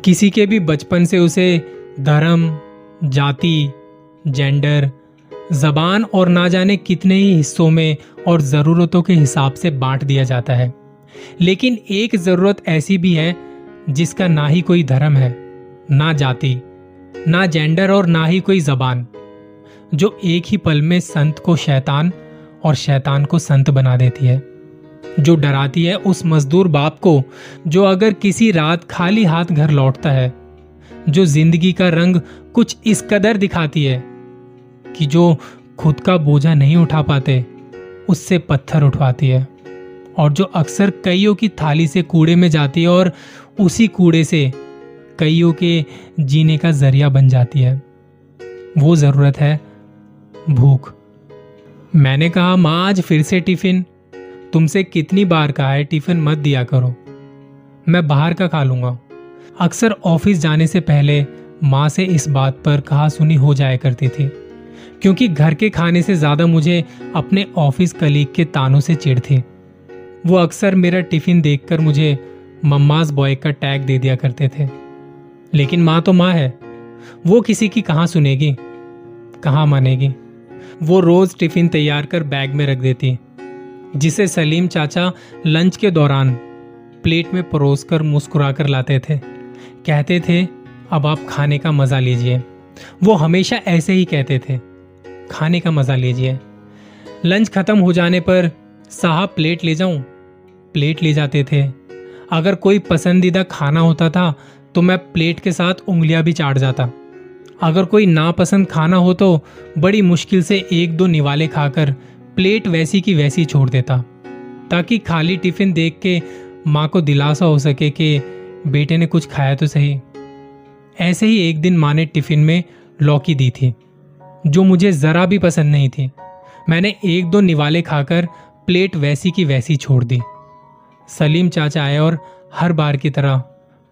किसी के भी बचपन से उसे धर्म, जाति जेंडर जबान और ना जाने कितने ही हिस्सों में और ज़रूरतों के हिसाब से बांट दिया जाता है। लेकिन एक ज़रूरत ऐसी भी है जिसका ना ही कोई धर्म है, ना जाति, ना जेंडर और ना ही कोई जबान, जो एक ही पल में संत को शैतान और शैतान को संत बना देती है। जो डराती है उस मजदूर बाप को, जो अगर किसी रात खाली हाथ घर लौटता है, जो ज़िंदगी का रंग कुछ इस कदर दिखाती है कि जो खुद का बोझा नहीं उठा पाते, उससे पत्थर उठवाती है। और जो अक्सर कईयों की थाली से कूड़े में जाती है और उसी कूड़े से कईयों के जीने का ज़रिया बन जाती है। वो ज़रूरत है भूख। मैंने कहा, माँ, आज फिर से टिफ़िन। तुमसे कितनी बार कहा है, टिफ़िन मत दिया करो। मैं बाहर का खा लूँगा। अक्सर ऑफ़िस जाने से पहले माँ से इस बात पर कहा सुनी हो जाया करती थी, क्योंकि घर के खाने से ज़्यादा मुझे अपने ऑफ़िस कलीग के तानों से चिढ़ थी। वो अक्सर मेरा टिफ़िन देखकर मुझे मम्माज बॉय का टैग दे दिया करते थे। लेकिन माँ तो माँ है। वो किसी की कहाँ सुनेगी, कहाँ मानेगी। वो रोज टिफ़िन तैयार कर बैग में रख देती। जिसे सलीम चाचा लंच के दौरान प्लेट में परोस कर मुस्कुरा कर लाते थे। कहते थे, अब आप खाने का मज़ा लीजिए। वो हमेशा ऐसे ही कहते थे, खाने का मज़ा लीजिए। लंच खत्म हो जाने पर, साहब, प्लेट ले जाऊँ? प्लेट ले जाते थे। अगर कोई पसंदीदा खाना होता था तो मैं प्लेट के साथ उंगलियाँ भी चाट जाता। अगर कोई नापसंद खाना हो तो बड़ी मुश्किल से एक दो निवाले खाकर प्लेट वैसी की वैसी छोड़ देता, ताकि खाली टिफ़िन देख के माँ को दिलासा हो सके कि बेटे ने कुछ खाया तो सही। ऐसे ही एक दिन माँ ने टिफ़िन में लौकी दी थी, जो मुझे जरा भी पसंद नहीं थी। मैंने एक दो निवाले खाकर प्लेट वैसी की वैसी छोड़ दी। सलीम चाचा आए और हर बार की तरह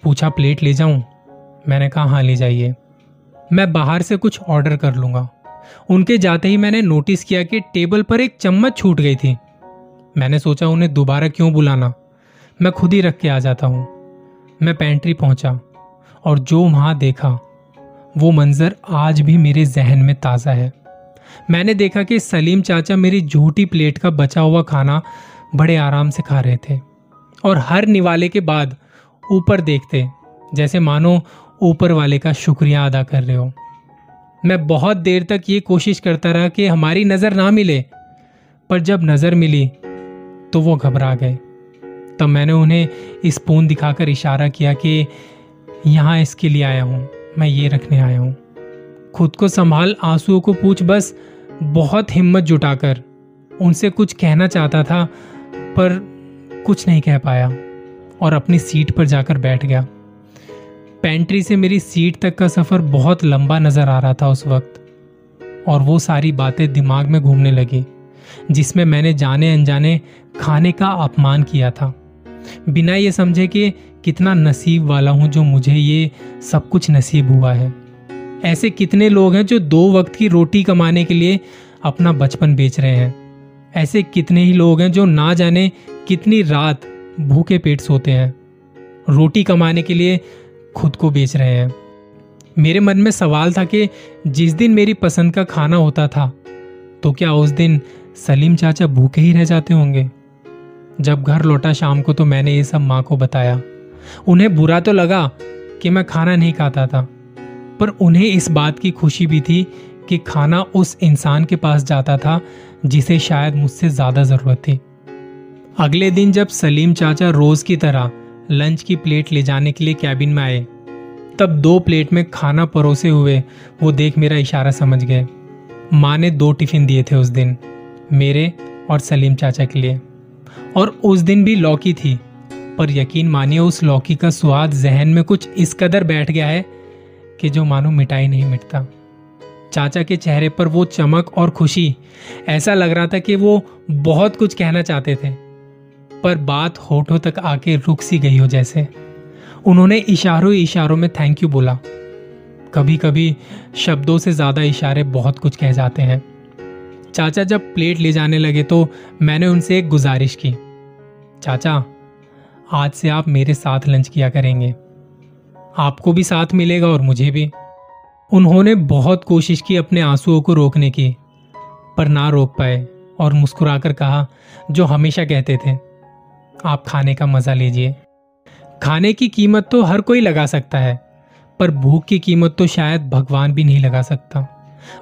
पूछा, प्लेट ले जाऊँ? मैंने कहा हाँ ले जाइए। मैं बाहर से कुछ ऑर्डर कर लूँगा। उनके जाते ही मैंने नोटिस किया कि टेबल पर एक चम्मच छूट गई थी। मैंने सोचा उन्हें दोबारा क्यों बुलाना। मैं खुद ही रख के आ जाता हूँ। मैं पेंट्री पहुँचा और जो वहाँ देखा, वो मंजर आज भी मेरे जहन में ताज़ा है। मैंने देखा कि सलीम चाचा मेरी झूठी प्लेट का बचा हुआ खाना बड़े आराम से खा रहे थे और हर निवाले के बाद ऊपर देखते, जैसे मानो ऊपर वाले का शुक्रिया अदा कर रहे हो। मैं बहुत देर तक ये कोशिश करता रहा कि हमारी नज़र ना मिले, पर जब नज़र मिली तो वो घबरा गए। तब मैंने उन्हें स्पून दिखाकर इशारा किया कि यहाँ इसके लिए आया हूँ, मैं ये रखने आया हूँ। खुद को संभाल, आंसुओं को पूछ, बस बहुत हिम्मत जुटाकर उनसे कुछ कहना चाहता था, पर कुछ नहीं कह पाया और अपनी सीट पर जाकर बैठ गया। पेंट्री से मेरी सीट तक का सफ़र बहुत लंबा नज़र आ रहा था उस वक्त, और वो सारी बातें दिमाग में घूमने लगी, जिसमें मैंने जाने अनजाने खाने का अपमान किया था। बिना ये समझे कि कितना नसीब वाला हूँ जो मुझे ये सब कुछ नसीब हुआ है। ऐसे कितने लोग हैं जो दो वक्त की रोटी कमाने के लिए अपना बचपन बेच रहे हैं। ऐसे कितने ही लोग हैं जो ना जाने कितनी रात भूखे पेट सोते हैं। रोटी कमाने के लिए खुद को बेच रहे हैं। मेरे मन में सवाल था कि जिस दिन मेरी पसंद का खाना होता था तो क्या उस दिन सलीम चाचा भूखे ही रह जाते होंगे? जब घर लौटा शाम को तो मैंने ये सब माँ को बताया। उन्हें बुरा तो लगा कि मैं खाना नहीं खाता था, पर उन्हें इस बात की खुशी भी थी कि खाना उस इंसान के पास जाता था जिसे शायद मुझसे ज़्यादा ज़रूरत थी। अगले दिन जब सलीम चाचा रोज की तरह लंच की प्लेट ले जाने के लिए कैबिन में आए। तब दो प्लेट में खाना परोसे हुए, वो देख मेरा इशारा समझ गए। माँ ने दो टिफ़िन दिए थे उस दिन, मेरे और सलीम चाचा के लिए। और उस दिन भी लौकी थी, पर यकीन मानिए उस लौकी का स्वाद जहन में कुछ इस कदर बैठ गया है कि जो मानो मिटाई नहीं मिटता। चाचा के चेहरे पर वो चमक और खुशी, ऐसा लग रहा था कि वो बहुत कुछ कहना चाहते थे। पर बात होठों तक आके रुक सी गई हो जैसे। उन्होंने इशारों इशारों में थैंक यू बोला। कभी कभी शब्दों से ज़्यादा इशारे बहुत कुछ कह जाते हैं। चाचा जब प्लेट ले जाने लगे तो मैंने उनसे एक गुजारिश की। चाचा, आज से आप मेरे साथ लंच किया करेंगे। आपको भी साथ मिलेगा और मुझे भी। उन्होंने बहुत कोशिश की अपने आंसुओं को रोकने की, पर ना रोक पाए और मुस्कुराकर कहा, जो हमेशा कहते थे। आप खाने का मज़ा लीजिए। खाने की कीमत तो हर कोई लगा सकता है, पर भूख की कीमत तो शायद भगवान भी नहीं लगा सकता।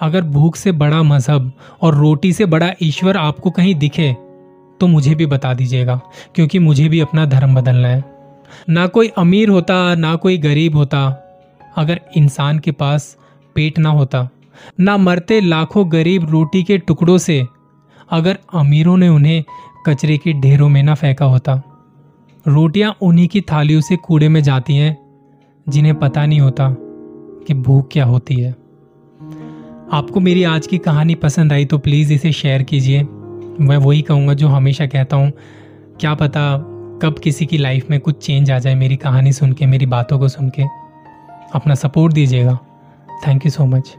अगर भूख से बड़ा मज़हब और रोटी से बड़ा ईश्वर आपको कहीं दिखे तो मुझे भी बता दीजिएगा, क्योंकि मुझे भी अपना धर्म बदलना है। ना कोई अमीर होता, ना कोई गरीब होता, अगर इंसान के पास पेट ना होता, ना मरते लाखों गरीब रोटी के टुकड़ों से अगर अमीरों ने उन्हें कचरे के ढेरों में ना फेंका होता। रोटियाँ उन्हीं की थालियों से कूड़े में जाती हैं, जिन्हें पता नहीं होता कि भूख क्या होती है। आपको मेरी आज की कहानी पसंद आई तो प्लीज़ इसे शेयर कीजिए। मैं वही कहूँगा जो हमेशा कहता हूँ, क्या पता कब किसी की लाइफ में कुछ चेंज आ जाए मेरी कहानी सुन के, मेरी बातों को सुन के। अपना सपोर्ट दीजिएगा। Thank you so much.